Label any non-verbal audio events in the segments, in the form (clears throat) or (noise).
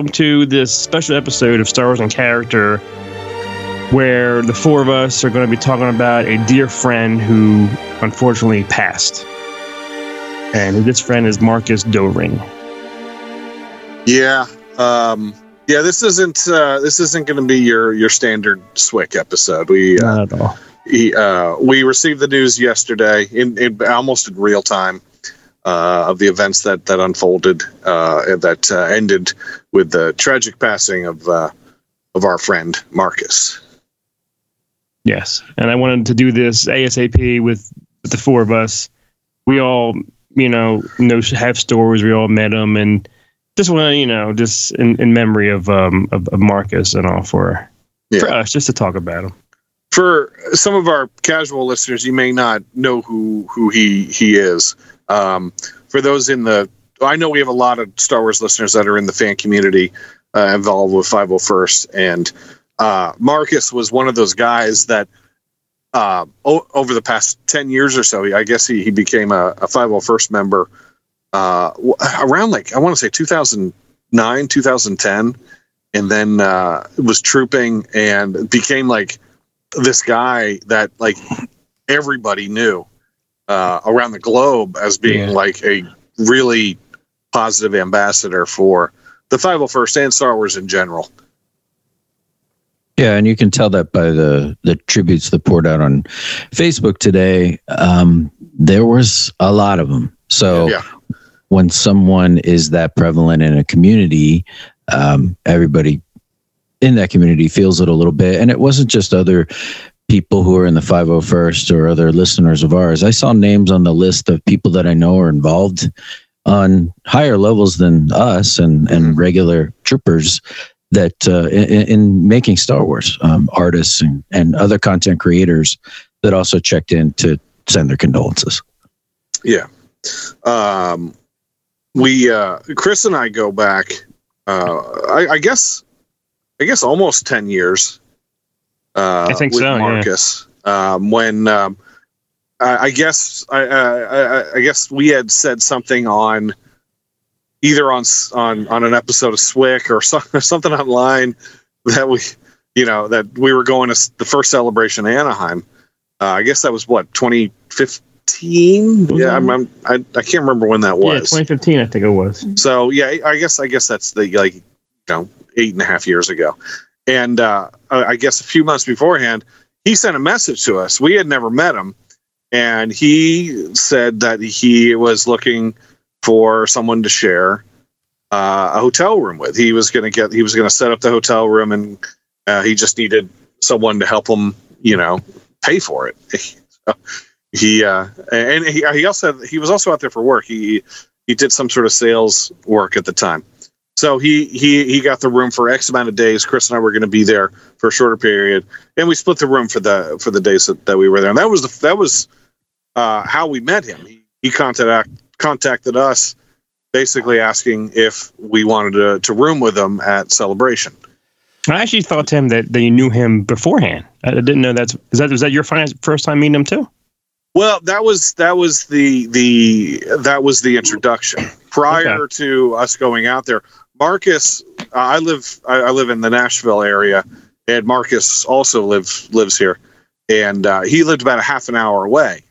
Welcome to this special episode of Star Wars In Character, where the four of us are going to be talking about a dear friend who unfortunately passed. And this friend is Marcus Dohring. Yeah, um, yeah. This isn't uh, this isn't going to be your your standard SWIC episode. We uh, Not at all. he, uh, we received the news yesterday in, in almost in real time uh, of the events that that unfolded uh, that uh, ended with the tragic passing of uh, of our friend Marcus. Yes. And I wanted to do this ASAP with, with the four of us. We all, you know, know have stories. We all met him and just want to, you know, just in, in memory of um of, of Marcus and all for for us just to talk about him. For some of our casual listeners, you may not know who who he he is. Um, for those in the, I know we have a lot of Star Wars listeners that are in the fan community uh, involved with 501st, and uh, Marcus was one of those guys that uh, o- over the past 10 years or so, I guess he, he became a, a 501st member uh, around like, I want to say 2009, 2010, and then uh, was trooping and became like this guy that like everybody knew uh, around the globe as being Yeah. like a really positive ambassador for the 501st and Star Wars in general. Yeah, and you can tell that by the the tributes that poured out on Facebook today. Um, there was a lot of them. So Yeah. when someone is that prevalent in a community, um, everybody in that community feels it a little bit. And it wasn't just other people who are in the 501st or other listeners of ours. I saw names on the list of people that I know are involved on higher levels than us and, and regular troopers that uh, in, in making Star Wars, um, artists and, and other content creators that also checked in to send their condolences. Yeah. Um, we, uh, Chris and I go back, uh, I, I guess, I guess almost 10 years. Uh, I think with so, yeah. Marcus. Um, when, um, I, I guess, I, I, I- I guess we had said something on either on, on, on an episode of SWIC or, some, or (laughs) something online that we, you know, that we were going to the first celebration in Anaheim. Uh, I guess that was what, 2015? Yeah, I'm, I'm, I, I can't remember when that was. Yeah, 2015 I think it was. So yeah, I guess I guess that's the like you know eight and a half years ago, and uh, I guess a few months beforehand, he sent a message to us. We had never met him, and he said that he was looking for someone to share uh, a hotel room with. He was going to get he was going to set up the hotel room, and uh, he just needed someone to help him, you know, pay for it. (laughs) So he uh, and he, he also he was also out there for work. He he did some sort of sales work at the time. So he he he got the room for X amount of days. Chris and I were going to be there for a shorter period, and we split the room for the for the days that, that we were there. And that was the that was uh, how we met him. He he contacted contacted us, basically asking if we wanted to to room with him at Celebration. I actually thought Tim that, that you knew him beforehand. I didn't know that's is that was that your first time meeting him too? Well, that was that was the the that was the introduction. Prior to us going out there, Marcus, uh, I live I, I live in the Nashville area, and Marcus also lives lives here, and uh, he lived about a half an hour away,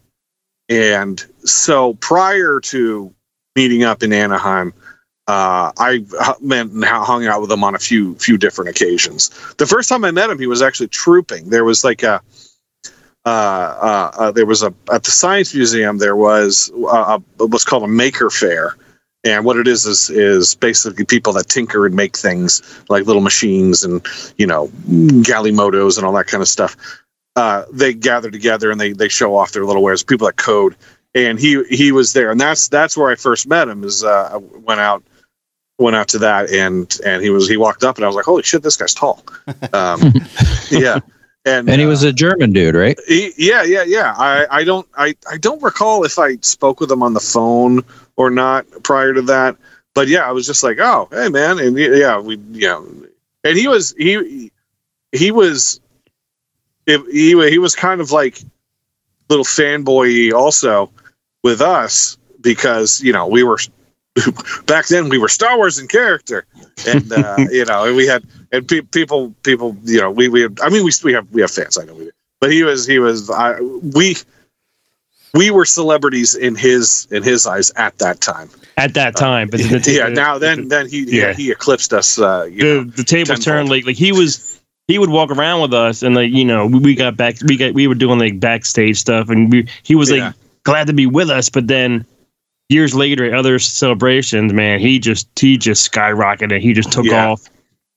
and so prior to meeting up in Anaheim. Uh, I met and hung out with him on a few few different occasions. The first time I met him, he was actually trooping. There was like a uh, uh, uh, there was a at the science museum there was uh, a, what's called a maker fair and what it is is is basically people that tinker and make things like little machines and you know galimotos and all that kind of stuff. Uh, they gather together and they they show off their little wares people that code. And he he was there. And that's that's where i first met him is uh, I went out went out to that and and he was he walked up and i was like holy shit this guy's tall. (laughs) Um, yeah. And And he uh, was a German dude, right? he, yeah, yeah, yeah. I, I don't I, I don't recall if I spoke with him on the phone or not prior to that. But yeah, I was just like, oh, hey man, and yeah, we yeah, and he was he he was it, he he was kind of like little fanboy also with us because you know we were (laughs) back then we were Star Wars in character, and uh, (laughs) you know, and we had and pe- people people you know we we have, I mean we we have we have fans. I know we do, but he was he was I, we we were celebrities in his in his eyes at that time. at that time. But the, (laughs) yeah, now then then he yeah. Yeah. he eclipsed us. Uh, you the, know. the table turned like like he was he would walk around with us and like you know we, got back we got we were doing like backstage stuff and we, he was Yeah. like glad to be with us but then years later at other celebrations man he just he just skyrocketed he just took Yeah. off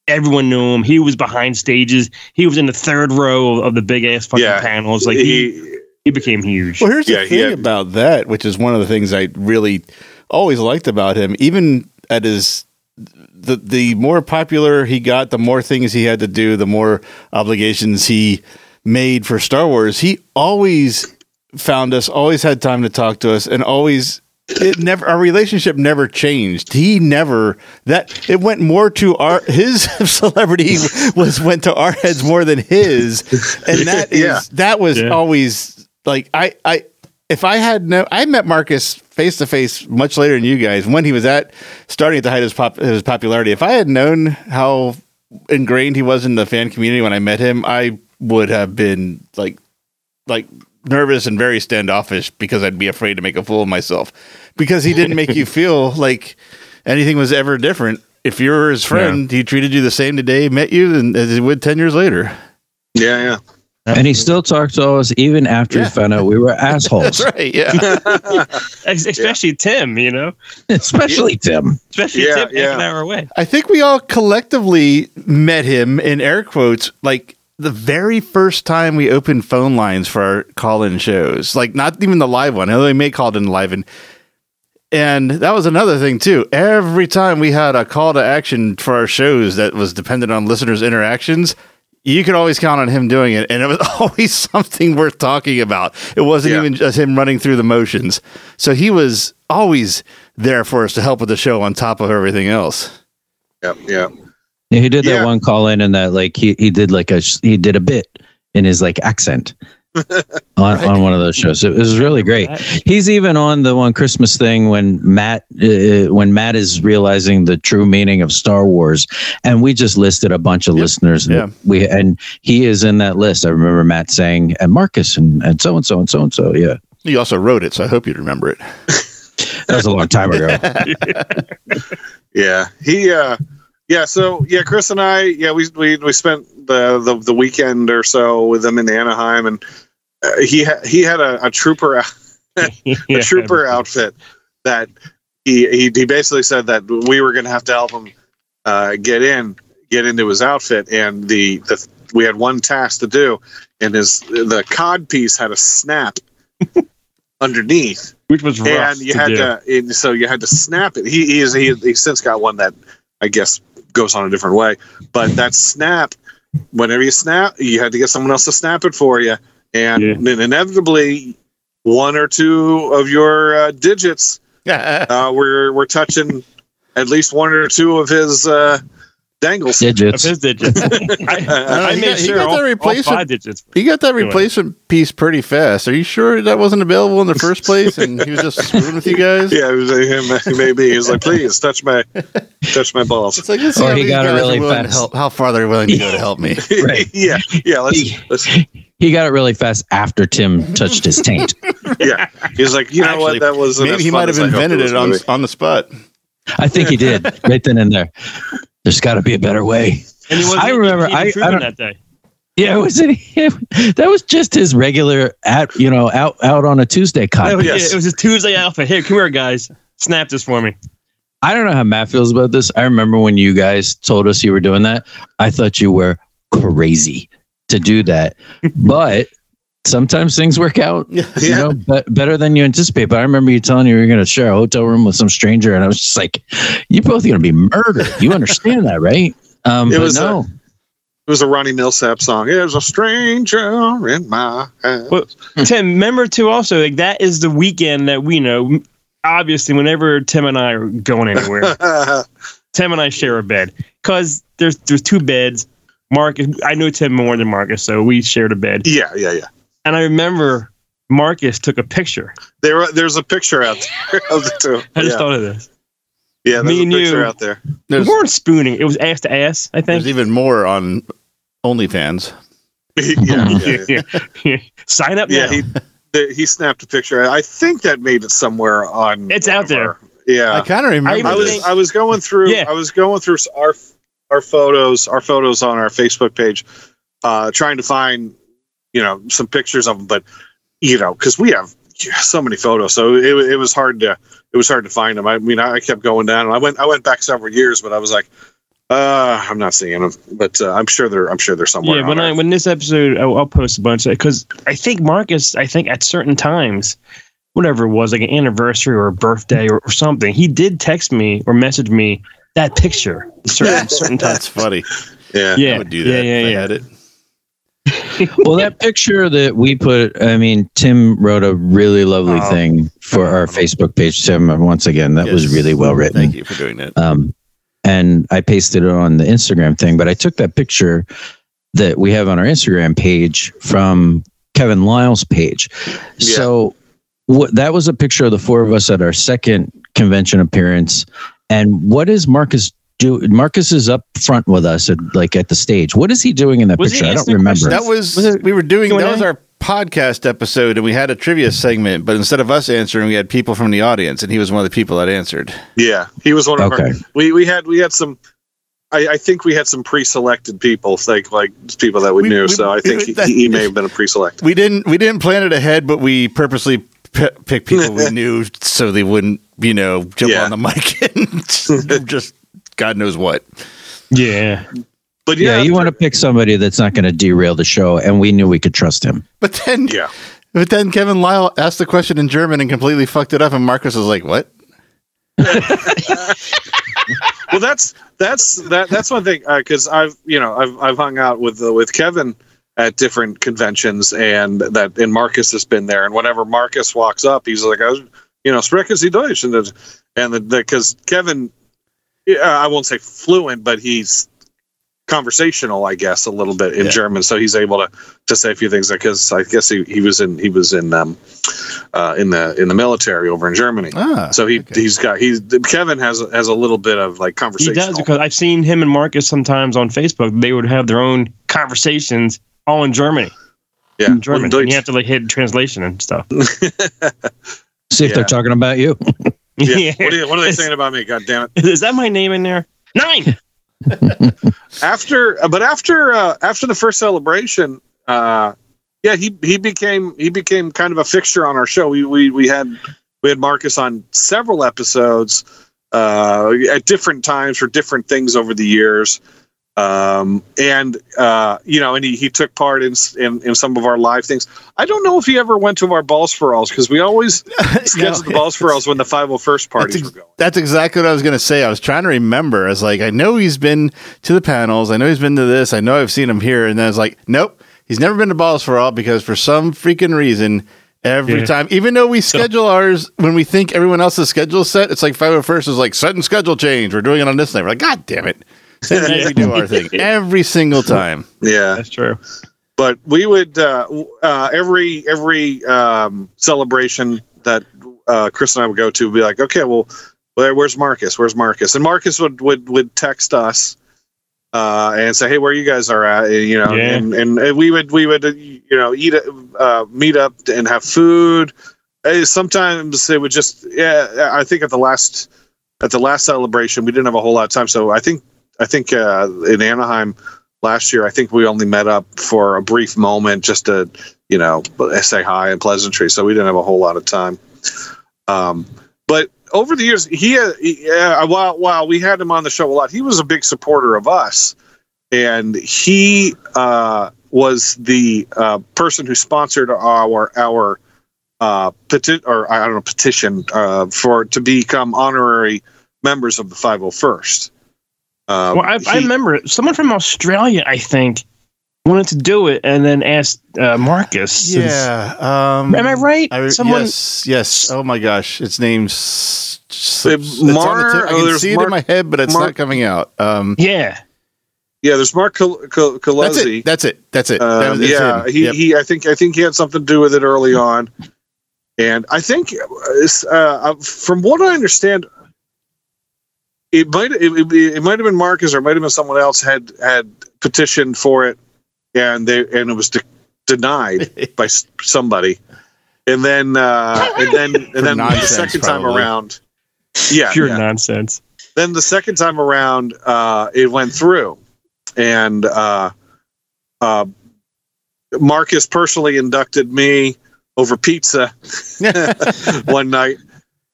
everyone knew him he was behind stages he was in the third row of, of the big ass fucking Yeah. panels like he, he, he became huge Well, here's Yeah, the he thing had- about that, which is one of the things I really always liked about him. Even at his the the more popular he got, the more things he had to do, the more obligations he made for Star Wars. He always found us, always had time to talk to us, and always it never our relationship never changed. He never that it went more to our his (laughs) celebrity was went to our heads more than his, and that (laughs) is Yeah. that was Yeah. always like I I if I had no I met Marcus face to face much later than you guys when he was at starting at the height of his, pop, his popularity. If I had known how ingrained he was in the fan community when I met him, I would have been like like nervous and very standoffish because I'd be afraid to make a fool of myself because he didn't make you (laughs) feel like anything was ever different. If you're his friend, he treated you the same today, met you, and as he would ten years later. yeah yeah And he still talked to us even after Yeah. he found out we were (laughs) assholes, That's right. Yeah. (laughs) Ex- especially tim you know (laughs) especially Tim. especially Yeah, tim yeah. an hour away I think we all collectively met him in air quotes like the very first time we opened phone lines for our call-in shows. Like not even the live one. Although they may called in live and and that was another thing too. Every time we had a call to action for our shows that was dependent on listeners' interactions, you could always count on him doing it, and it was (laughs) always something worth talking about. It wasn't Yeah. even just him running through the motions. So he was always there for us to help with the show on top of everything else. yeah yeah Yeah, he did that Yeah. one call in and that like he, he did like a he did a bit in his like accent on, on one of those shows. It was really great. He's even on the one Christmas thing when Matt uh, when Matt is realizing the true meaning of Star Wars, and we just listed a bunch of listeners. And Yeah. we and he is in that list. I remember Matt saying and Marcus and and so and so and so and so. Yeah, he also wrote it, so I hope you'd remember it. that was a long time ago. (laughs) (laughs) Yeah, he. uh Yeah, so yeah, Chris and I, yeah, we we we spent the the, the weekend or so with him in Anaheim, and uh, he ha- he had a, a trooper (laughs) a (laughs) Yeah. trooper outfit that he, he he basically said that we were going to have to help him uh, get in get into his outfit, and the the we had one task to do, and his the cod piece had a snap (laughs) underneath which was rough and you to had do. to and so you had to snap it he, he is he, he's since got one that i guess goes on a different way but that snap whenever you snap you had to get someone else to snap it for you and Yeah. then inevitably one or two of your uh, digits (laughs) uh, were were touching at least one or two of his uh, dangles of Digits. his digits. (laughs) I, I he made got- he sure got all, that all replacement- five digits. He got that Anyway. replacement piece pretty fast. Are you sure that wasn't available in the first place and he was just screwing with you guys? yeah it was him maybe he was like please touch my touch my balls It's like, let's Or he got it guys are really willing fast. help. How far they're willing to go to help me. (laughs) Right. (laughs) yeah yeah let's, let's He got it really fast after Tim touched his taint. yeah he's like you know Actually, what that was Maybe he might have invented it on, on the spot. I think he did right then and there. There's got to be a better way. And he wasn't I remember- I- I don't- that day. Yeah, was (laughs) it? That was just his regular at you know out out on a Tuesday That was- oh, yes. yeah, it was his Tuesday outfit. Here, come here, guys. Snap this for me. I don't know how Matt feels about this. I remember when you guys told us you were doing that. I thought you were crazy to do that, (laughs) but sometimes things work out. You know, be- better than you anticipate. But I remember you telling me you were going to share a hotel room with some stranger, and I was just like, "You both are going to be murdered." You understand that, right? Um, It but was, no. It was a Ronnie Milsap song. There's a stranger in my house. Well, Tim, remember too. Also, like that is the weekend that we know. Obviously, whenever Tim and I are going anywhere, (laughs) Tim and I share a bed because there's there's two beds. Marcus, I know Tim more than Marcus, so we shared a bed. yeah, yeah, yeah. And I remember Marcus took a picture. There, there's a picture out there (laughs) of the two. I just yeah. thought of this. Yeah, Me and picture you. out there. We weren't spooning. It was ass to ass. I think. there's even more on OnlyFans. (laughs) yeah, yeah, yeah. yeah. (laughs) Sign up Yeah, now. he he snapped a picture. I think that made it somewhere on. It's one out there. our- yeah, I kind of remember. I I was this. I was going through Yeah. I was going through our our photos our photos on our Facebook page, uh, trying to find you know some pictures of them, but you know because we have so many photos, so it, it was hard to it was hard to find them. I mean, I kept going down. And I went I went back several years, but I was like, uh, I'm not seeing them, but uh, I'm sure they're I'm sure they're somewhere. Yeah, when I when this episode, I'll, I'll post a bunch because I think Marcus, I think at certain times, whatever it was, like an anniversary or a birthday or, or something, he did text me or message me that picture. Certain (laughs) certain That's times. funny. yeah Yeah, I would do that yeah, yeah, if I yeah. (laughs) well, that picture that we put, I mean, Tim wrote a really lovely Oh. thing for our Facebook page. Tim, once again, that was really well written. Thank you for doing that. Um, and I pasted it on the Instagram thing, but I took that picture that we have on our Instagram page from Kevin Lyle's page. Yeah. So what that was a picture of the four of us at our second convention appearance. And what is Marcus do? Marcus is up front with us at like at the stage. What is he doing in that Was picture? I don't remember. That was, Was it we were doing that was our podcast episode and we had a trivia segment, but instead of us answering, we had people from the audience and he was one of the people that answered. Yeah, he was one of Okay. our. We we had we had some. I, I think we had some pre-selected people, like like people that we, We- knew. we- so I think (laughs) he, that- he may have been a pre-select. We didn't we didn't plan it ahead, but we purposely p- picked people we (laughs) knew so they wouldn't, you know, jump Yeah. on the mic (laughs) and just God knows what. Yeah, But yeah, yeah, you want to pick somebody that's not going to derail the show, and we knew we could trust him. But then yeah, but then Kevin Lyle asked the question in German and completely fucked it up and Marcus was like, "What?" (laughs) well that's that's that that's one thing because I've you know I've I've hung out with uh, with Kevin at different conventions and that and Marcus has been there and whenever Marcus walks up he's like I was you know sprechen Sie Deutsch and the and the because Kevin yeah, I won't say fluent but he's conversational I guess a little bit in Yeah. German so he's able to to say a few things because I guess he, he was in he was in um uh, in the in the military over in Germany. Ah. So he okay. he's got he's Kevin has has a little bit of like conversation. he conversation. does because I've seen him and Marcus sometimes on Facebook. They would have their own conversations all in Germany, yeah, in German. And you have to like hit translation and stuff. (laughs) See if Yeah. they're talking about you. (laughs) yeah. (laughs) What, are you, what are they saying about me? God damn it! Is that my name in there? Nine. (laughs) After, but after uh, after the first celebration, uh, yeah, he he became he became kind of a fixture on our show. We we we had we had Marcus on several episodes uh, at different times for different things over the years. Um, and uh, you know, and he, he took part in, in in some of our live things. I don't know if he ever went to our balls for alls because we always (laughs) scheduled the balls for alls when the 501st parties That's were going. That's exactly what I was going to say. I was trying to remember. I was like, I know he's been to the panels. I know he's been to this. I know I've seen him here. And then I was like, nope, he's never been to Balls for All because for some freaking reason, every Yeah. time, even though we schedule ours when we think everyone else's schedule is set, it's like 501st is like sudden schedule change. We're doing it on this night. We're like, God damn it. (laughs) Same night we do our thing every single time. Yeah, That's true. but we would uh, uh, every every um, celebration that uh, Chris and I would go to, would be like, okay, well, where, where's Marcus? Where's Marcus? And Marcus would would would text us uh, and say, hey, where you guys are at? You know, Yeah. and, and we would we would uh, you know eat uh, meet up and have food. Uh, Sometimes it would just yeah. I think at the last at the last celebration we didn't have a whole lot of time, so I think I think uh, in Anaheim last year, I think we only met up for a brief moment just to, you know, say hi and pleasantry. So we didn't have a whole lot of time. Um, but over the years, he, uh, he uh, while while we had him on the show a lot, he was a big supporter of us, and he uh, was the uh, person who sponsored our our uh, peti- or I don't know petition uh, for to become honorary members of the 501st. Um, Well, I, I he- remember someone from Australia, I think, wanted to do it and then asked uh, Marcus. since- Yeah. Um, Am I right? I, Someone. yes, yes. Oh my gosh, its name's s- Uh, it's on the Mar- tip. I oh, can there's see it in my head, but it's Mark- not coming out. Um, Yeah. Yeah, there's Mark Col- Col- that's it. That's it. That's it. That Um, was- yeah, him. he, Yep. he. I think I think he had something to do with it early on, and I think uh, uh, from what I understand, it might it, it, it might have been Marcus or it might have been someone else had had petitioned for it, and they and it was de- denied (laughs) by somebody, and then uh, and then and then the nonsense, second time around, yeah, Pure yeah. nonsense. then the second time around, uh, it went through, and uh, uh, Marcus personally inducted me over pizza (laughs) (laughs) one night.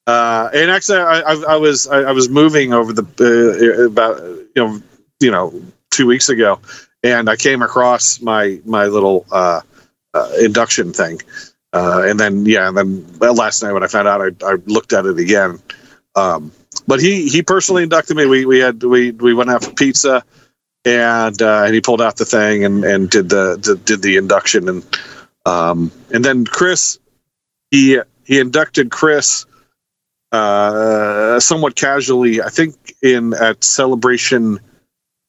Uh, and actually, I, I, I was I, I was moving over the uh, about you know you know two weeks ago, and I came across my my little uh, uh, induction thing, uh, and then yeah, and then last night when I found out, I, I looked at it again. Um, but he he personally inducted me. We we had we we went out for pizza, and uh, and he pulled out the thing and and did the, the did the induction and um and then Chris he he inducted Chris uh somewhat casually I think in at Celebration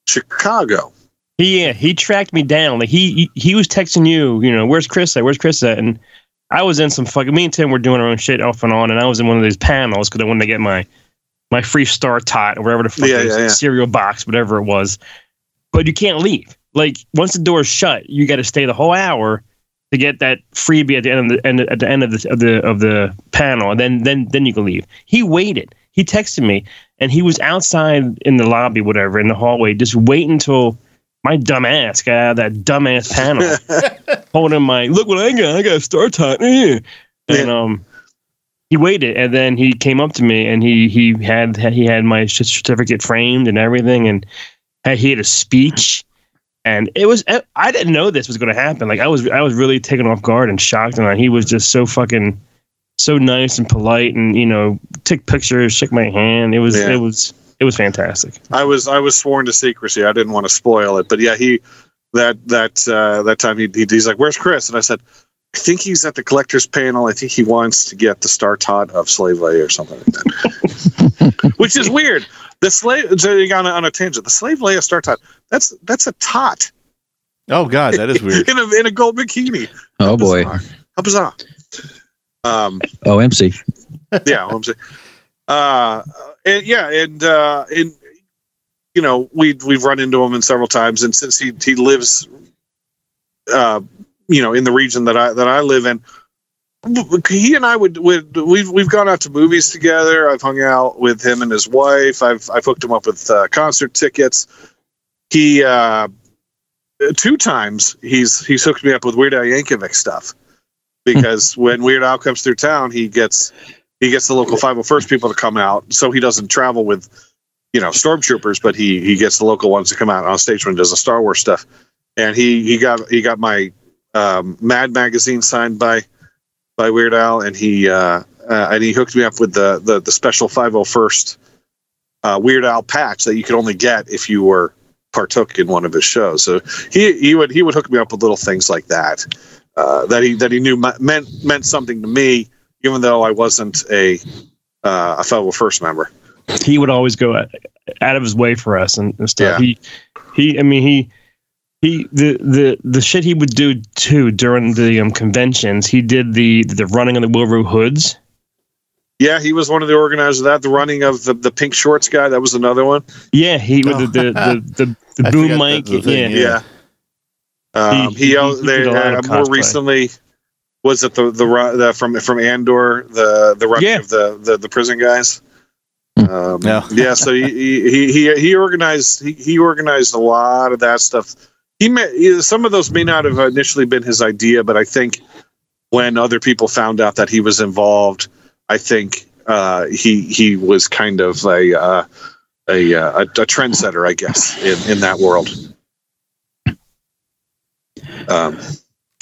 Chicago. He yeah, he tracked me down. Like he he, was texting you, you know, where's Chris at? Where's Chris at? And I was in some fucking. Me and Tim were doing our own shit off and on, and I was in one of these panels because I wanted to get my my free star tot or whatever the fuck Yeah, yeah, yeah. cereal box, whatever it was. But you can't leave. Like once the door's shut, you got to stay the whole hour to get that freebie at the end of the end at the end of the of the of the panel, and then then then you can leave. He waited. He texted me, and he was outside in the lobby, whatever, in the hallway, just waiting until my dumb ass got out of that dumbass panel, (laughs) holding my look what I got. I got a star eh." And um, he waited, and then he came up to me, and he he had he had my certificate framed and everything, and had, he had a speech, and it was I didn't know this was going to happen. Like I was I was really taken off guard and shocked, and he was just so fucking so nice and polite, and you know took pictures, shook my hand. It was Yeah. it was it was fantastic. I was I was sworn to secrecy. I didn't want to spoil it, but yeah, he that that uh, that time he, he he's like, "Where's Chris?" And I said, "I think he's at the collectors panel. I think he wants to get the Star Tot of Slave Leia or something like that." (laughs) Which is weird. The slave so you got on a, on a tangent. The Slave Leia Star Tot. That's that's a tot Oh God, that is (laughs) weird. in a in a gold bikini. Oh boy. Bizarre. How bizarre. Um, OMC. yeah, what I'm saying. Uh, and yeah, and uh, and you know we we've run into him in several times, and since he he lives, uh, you know, in the region that I that I live in, he and I would would we've we've gone out to movies together. I've hung out with him and his wife. I've I've hooked him up with uh, concert tickets. He uh, two times he's he's hooked me up with Weird Al Yankovic stuff because when Weird Al comes through town, he gets he gets the local 501st people to come out, so he doesn't travel with you know stormtroopers, but he he gets the local ones to come out on stage when he does the Star Wars stuff. And he he got he got my um, Mad magazine signed by by Weird Al, and he uh, uh, and he hooked me up with the the, the special 501st uh, Weird Al patch that you could only get if you were partook in one of his shows. So he he would he would hook me up with little things like that uh, that he that he knew me- meant meant something to me, even though I wasn't a uh, a fellow first member. he would always go out, out of his way for us and, and stuff. Yeah. He, he, I mean, he, he, the, the, the shit he would do too during the um, conventions. He did the the running of the Wilrow Hoods. Yeah, he was one of the organizers of that. The running of the, the pink shorts guy, that was another one. Yeah, he with Oh. the the the, (laughs) the, the boom mic. that's the thing, yeah. Yeah. Um, He- he, he- uh, he they, did a lot of uh, more recently was it the the, the from from Andor the the running Yeah. of the, the the prison guys. Hmm. Um, No. yeah, so he, he he he organized he, he organized a lot of that stuff. He may, some of those may not have initially been his idea, but I think when other people found out that he was involved, I think uh, he he was kind of a uh, a, uh, a a trendsetter, I guess, in in that world. Um,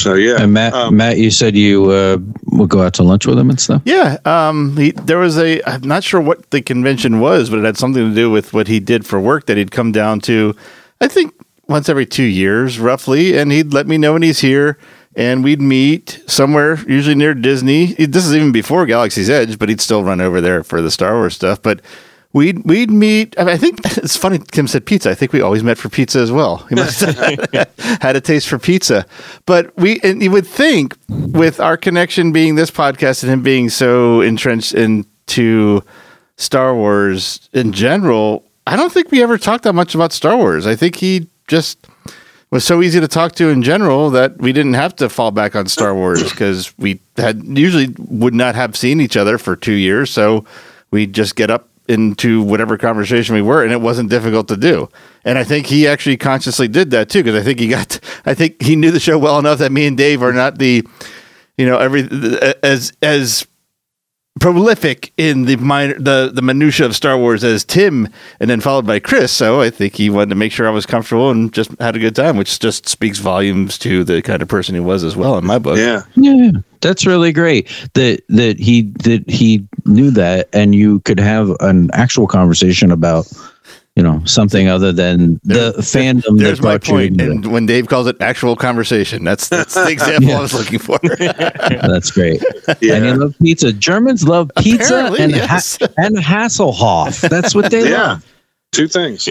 so yeah, And Matt, Um, Matt, you said you uh, would go out to lunch with him and stuff. Yeah, um, he, there was a. I'm not sure what the convention was, but it had something to do with what he did for work. That he'd come down to, I think once every two years, roughly, and he'd let me know when he's here, and we'd meet somewhere, usually near Disney. This is even before Galaxy's Edge, but he'd still run over there for the Star Wars stuff. But we'd we'd meet. I, mean, I think (laughs) it's funny. Kim said pizza. I think we always met for pizza as well. He must have (laughs) had a taste for pizza. But we and you would think with our connection being this podcast and him being so entrenched into Star Wars in general, I don't think we ever talked that much about Star Wars. I think he just was so easy to talk to in general that we didn't have to fall back on Star (clears throat) Wars because we had usually would not have seen each other for two years. So we'd just get up into whatever conversation we were, and it wasn't difficult to do. And I think he actually consciously did that too, because I think he got, I think he knew the show well enough that me and Dave are not the, you know, every as as prolific in the minor the the minutia of Star Wars as Tim, and then followed by Chris. So I think he wanted to make sure I was comfortable and just had a good time, which just speaks volumes to the kind of person he was as well in my book. Yeah. Yeah, that's really great. That that he that he knew that, and you could have an actual conversation about, you know, something other than the fandom that There's my brought you. point. And when Dave calls it actual conversation, that's that's the example I was (laughs) looking for. (laughs) That's great. Yeah. And you love pizza. Germans love pizza Apparently, and yes. ha- and Hasselhoff. That's what they (laughs) Yeah. love. Two things.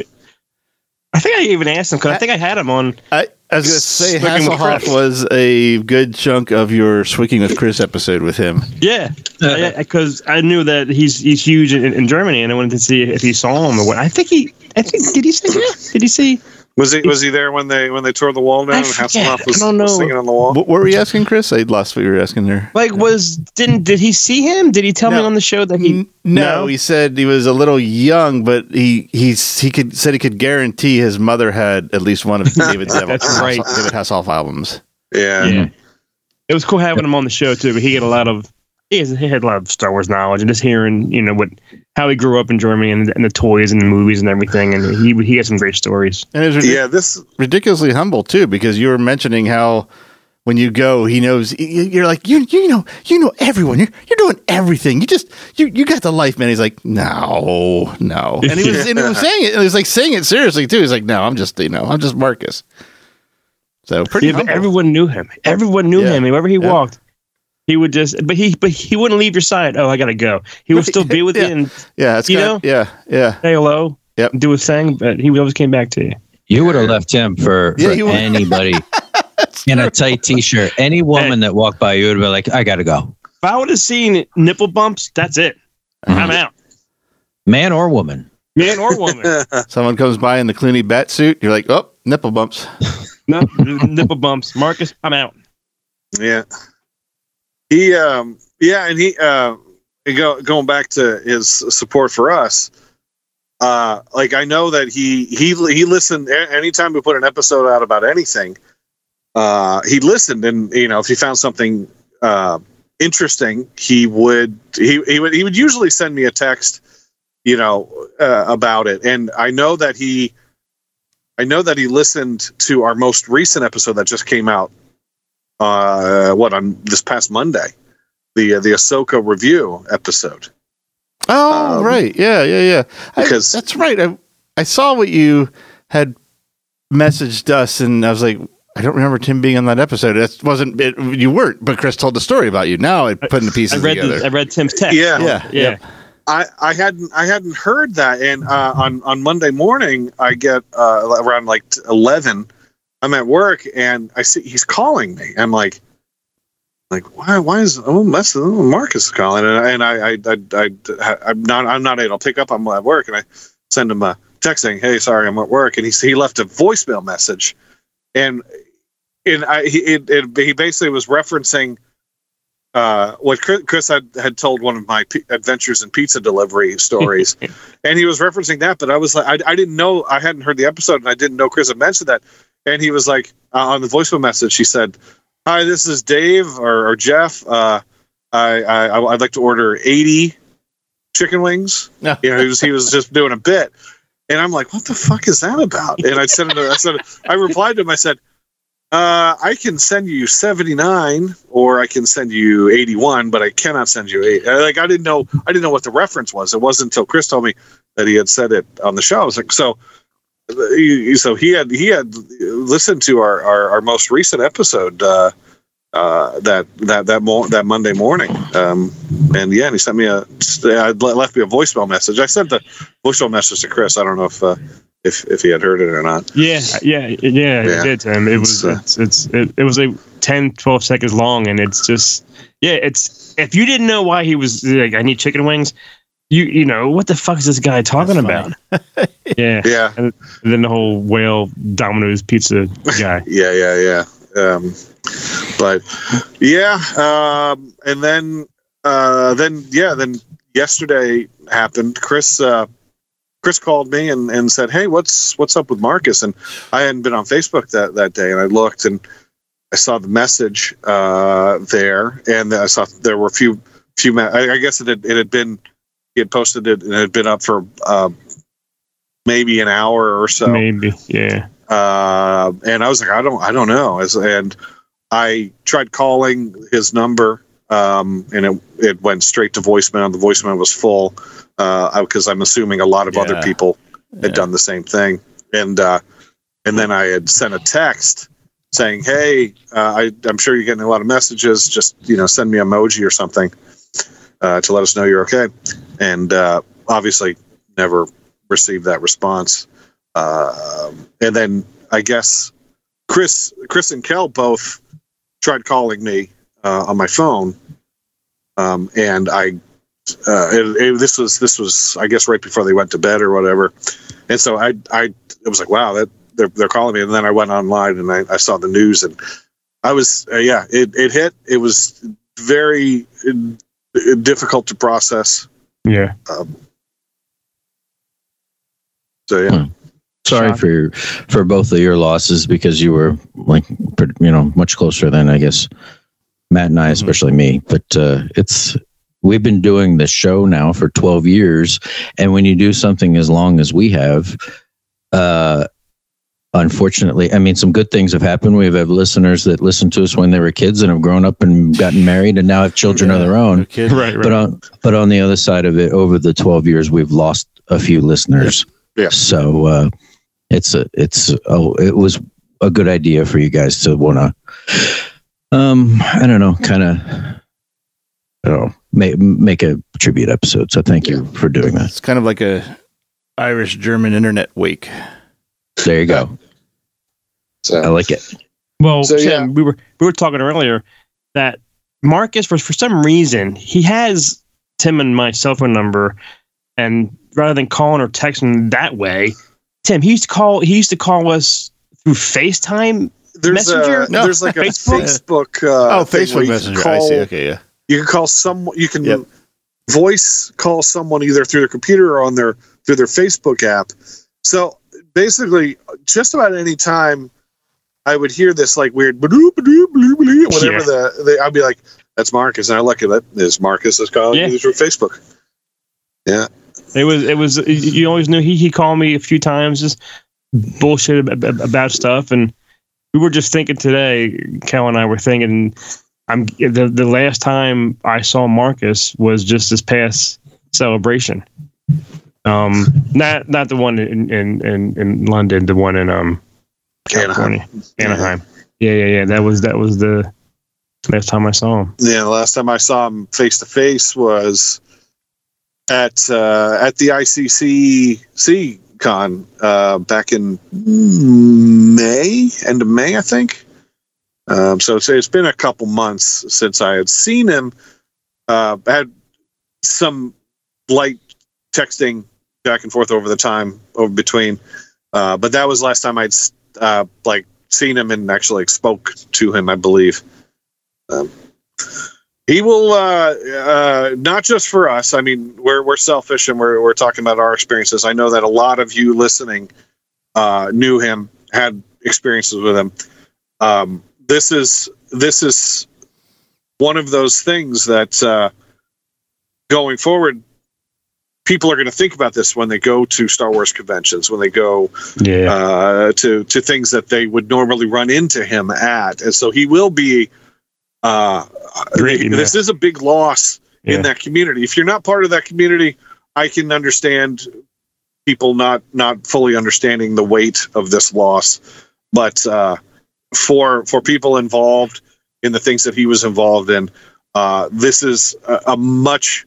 I think I even asked him because I think I had him on. I, I was going to say Swicking with Hasselhoff was a good chunk of your Swicking with Chris episode with him. Yeah, (laughs) because I knew that he's he's huge in, in Germany, and I wanted to see if he saw him or what. I think he, I think did he see? Yeah, did he see? Was he was he there when they when they tore the wall down I and forget. Was, I don't was know. singing on the wall? What were we asking, Chris? I lost what you were asking there. Like, was didn't did he see him? Did he tell me on the show that he? N- no, he said he was a little young, but he he's he could said he could guarantee his mother had at least one of (laughs) David Zev- That's right. David Hasselhoff albums. Yeah. Yeah. It was cool having him on the show too, but he had a lot of he, has, he had a lot of Star Wars knowledge and just hearing you know what how he grew up in Germany and, and the toys and the movies and everything, and he he had some great stories. And it was ridic- Yeah, this ridiculously humble too, because you were mentioning how when you go, he knows y- y- you're like you you know you know everyone. You're you're doing everything. You just you you got the life, man. He's like no no, and he was and he was (laughs) saying it. and He was like saying it seriously too. He's like no, I'm just you know I'm just Marcus. So pretty Yeah, but everyone knew him. Everyone knew Yeah. him. Wherever he Yeah. walked, he would just. But he but he wouldn't leave your side. Oh, I gotta go. He would still be (laughs) with Yeah. you and yeah, it's you kinda- know? yeah yeah. say hello. Yep. Do his thing, but he always came back to you. You would have left him for, Yeah, for anybody (laughs) in a tight t-shirt. Any woman that walked by, you would have been like, "I gotta go." If I would have seen nipple bumps, that's it. Mm-hmm. I'm out. Man or woman. Man or woman. (laughs) Someone comes by in the Clooney bat suit. You're like, oh, nipple bumps. no nipple bumps. Marcus, I'm out. Yeah. He um yeah, and he uh go, going back to his support for us. Uh like I know that he he he listened anytime we put an episode out about anything. Uh he listened and you know if he found something uh interesting, he would he he would he would usually send me a text you know uh, about it and I know that he I know that he listened to our most recent episode that just came out uh, what on this past Monday, the uh, the Ahsoka review episode. Oh, Um, right. Yeah, yeah, yeah. I- because- that's right. I, I saw what you had messaged us, and I was like, I don't remember Tim being on that episode. That wasn't it, you weren't, but Chris told the story about you. Now I put in the I pieces read together. the, I read Tim's text. Yeah. yeah, Yeah. I, I hadn't I hadn't heard that, and uh, on on Monday morning I get uh, around like eleven. I'm at work and I see he's calling me. I'm like, like why why is oh that's oh, Marcus is calling and, I- and I, I I I I'm not I'm not able to pick up. I'm at work and I send him a text saying, hey sorry I'm at work and he he left a voicemail message and and I he it, it, he basically was referencing uh, what Chris, Chris had, had told one of my p- adventures in pizza delivery stories, (laughs) and he was referencing that. But I was like, I, I didn't know, I hadn't heard the episode, and I didn't know Chris had mentioned that. And he was like, uh, on the voicemail message, he said, "Hi, this is Dave or, or Jeff. Uh, I, I I'd like to order eighty chicken wings." Yeah. You know, he was he was just doing a bit, and I'm like, "What the fuck is that about?" And I said, I said, I replied to him. I said. Uh, I can send you 79 or I can send you 81, but I cannot send you eight. Like I didn't know, I didn't know what the reference was. It wasn't until Chris told me that he had said it on the show. I was like, so, he- so he had, he had listened to our, our, our most recent episode, uh, uh, that, that, that, mo- that Monday morning. Um, and yeah, and he sent me a, left me a voicemail message. I sent the voicemail message to Chris. I don't know if, uh, if, if he had heard it or not. Yeah, yeah, yeah, Yeah. it did, Tim. It was It's, it's, it, it was a 10, 12 seconds long, and it's just yeah, it's if you didn't know why he was like, I need chicken wings, you you know what the fuck is this guy talking about? (laughs) yeah, Yeah, and then the whole whale Domino's pizza guy. (laughs) yeah, yeah, yeah. Um, but yeah, um, and then uh, then yeah, then yesterday happened. Chris uh, Chris called me and, and said, "Hey, what's what's up with Marcus?" And I hadn't been on Facebook that that day, and I looked and I saw the message uh, there, and I saw there were a few few. Ma- I, I guess it had, it had been he had posted it and it had been up for uh, maybe an hour or so Maybe, yeah. uh, and I was like, I don't, I don't know. As, and I tried calling his number, um, and it it went straight to voicemail. The voicemail was full uh, because I'm assuming a lot of other people had Yeah. done the same thing. And uh, and then I had sent a text saying, "Hey, uh, I, I'm sure you're getting a lot of messages. Just you know, send me emoji or something uh, to let us know you're okay." And uh, obviously, never received that response. Um and then I guess Chris, Chris and Kel both tried calling me uh, on my phone, um, and I. Uh, it, it- this was this was I guess right before they went to bed or whatever, and so I I it was like wow that they're they're calling me and then I went online and I, I saw the news and I was uh, yeah it it hit it was very difficult to process Yeah. so yeah Sorry Shock. for for both of your losses because you were like you know much closer than I guess Matt and I, especially me. But uh, it's we've been doing this show now for twelve years, and when you do something as long as we have, uh, unfortunately, I mean, some good things have happened. We've had listeners that listened to us when they were kids and have grown up and gotten married and now have children of their own. Right, right. But on but on the other side of it, over the twelve years, we've lost a few listeners. Yeah. So uh, it's a it's oh it was a good idea for you guys to want to um I don't know kind of I don't know make make a tribute episode. So thank you for doing that. It's kind of like a Irish German internet week. There you go. I like it. Well, So, Sam, yeah. we were we were talking earlier that Marcus, for for some reason, he has Tim and my cell phone number, and rather than calling or texting that way, Tim, he used to call. He used to call us through FaceTime. there's Messenger? a, No. there's like a Facebook? Facebook uh, oh, Facebook you can Messenger. I see. Okay, yeah. you can call some you can Yep. voice call someone either through their computer or on their through their facebook app so basically just about any time i would hear this like weird whatever Yeah. the, the i'd be like that's marcus. And i look at it is marcus is calling Yeah. you through facebook. Yeah, It was it was you always knew he he called me a few times just bullshit ab- ab- about stuff. And we were just thinking today Cal and I were thinking I'm the the last time I saw Marcus was just this past celebration. Um not not the one in in in, in London the one in um California. Anaheim. Yeah yeah yeah. That was that was the last time I saw him. Yeah the last time i saw him face to face was at uh, at the ICC con uh, back in May, end of May, I think. Um, so it's, it's been a couple months since I had seen him. Uh, I had some light texting back and forth over the time over between, uh, but that was last time I'd uh, like seen him and actually like, spoke to him. I believe. Um, he will uh, uh, not just for us. I mean, we're we're selfish and we're we're talking about our experiences. I know that a lot of you listening uh, knew him, had experiences with him. Um, this is this is one of those things that uh, going forward, people are going to think about this when they go to Star Wars conventions, when they go yeah uh, to to things that they would normally run into him at, and so he will be. Uh, this is a big loss Yeah. in that community. If you're not part of that community, I can understand people not not fully understanding the weight of this loss. But uh, for for people involved in the things that he was involved in, uh, this is a, a much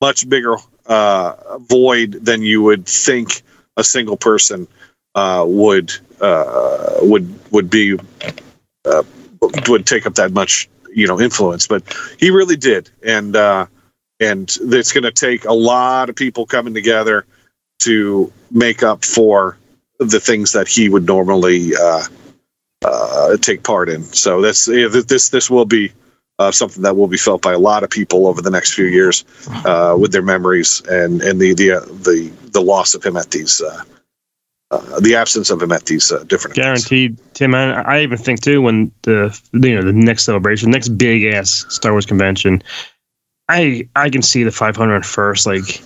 much bigger uh, void than you would think a single person uh, would uh, would would be uh, would take up that much you know influence but he really did and uh and it's going to take a lot of people coming together to make up for the things that he would normally uh, take part in. So that's this this will be uh, something that will be felt by a lot of people over the next few years uh, with their memories and and the the uh, the the loss of him at these. Uh, uh, the absence of him at these uh, different events. Guaranteed, Tim. I, I even think too when the you know the next celebration, next big ass Star Wars convention, I I can see the 501st like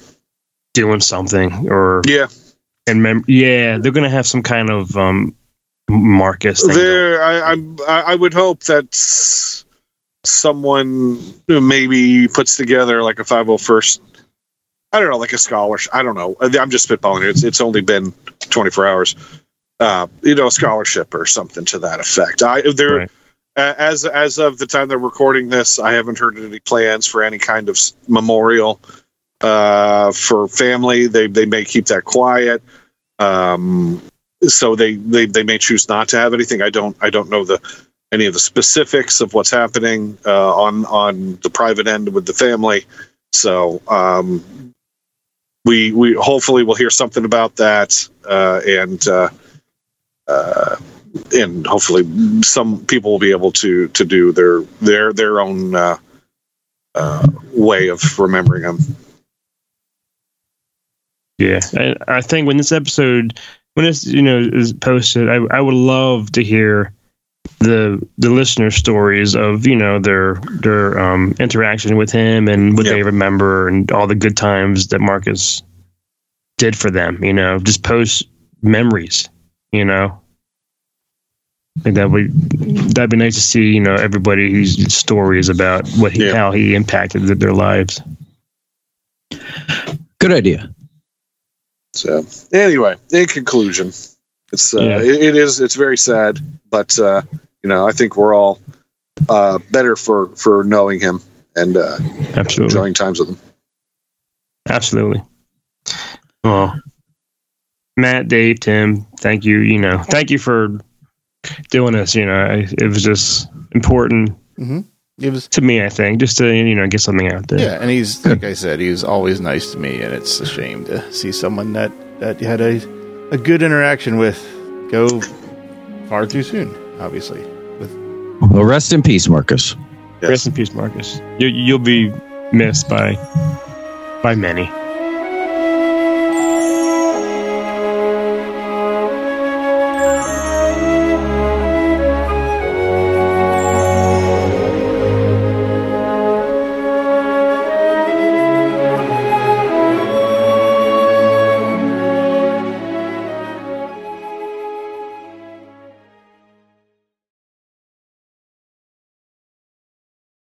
doing something or Yeah, and mem- yeah they're gonna have some kind of um Marcus there. I, I I would hope that someone maybe puts together like a 501st. I don't know, like a scholarship. I don't know. I'm just spitballing. It's it's only been 24 hours. Uh, you know, a scholarship or something to that effect. I there. Right. As as of the time they're recording this, I haven't heard any plans for any kind of memorial uh, for family. They they may keep that quiet. Um, so they, they they may choose not to have anything. I don't I don't know the any of the specifics of what's happening uh, on on the private end with the family. So um, we we hopefully will hear something about that uh, and uh, uh, and hopefully some people will be able to to do their their their own uh, uh, way of remembering them. Yeah, I, I think when this episode, when this you know is posted, I I would love to hear the the listener stories of you know their their um interaction with him and what Yeah. they remember and all the good times that Marcus did for them. You know, just post memories. You know, I think that would that'd be nice to see. You know, everybody's stories about what he Yeah. how he impacted their lives. Good idea. So anyway, in conclusion, it's uh, Yeah. it, it is it's very sad, but uh, you know I think we're all uh, better for for knowing him and uh, Absolutely. enjoying times with him. Absolutely. Well, Matt, Dave, Tim, thank you. You know, thank you for doing this. You know, I, it was just important It was to me. I think just to you know get something out there. yeah, and he's like I said, he's always nice to me, and it's a shame to see someone that that had a a good interaction with go far too soon. Obviously, with Well, rest in peace, Marcus. Yes. Rest in peace, Marcus. You, you'll be missed by by many.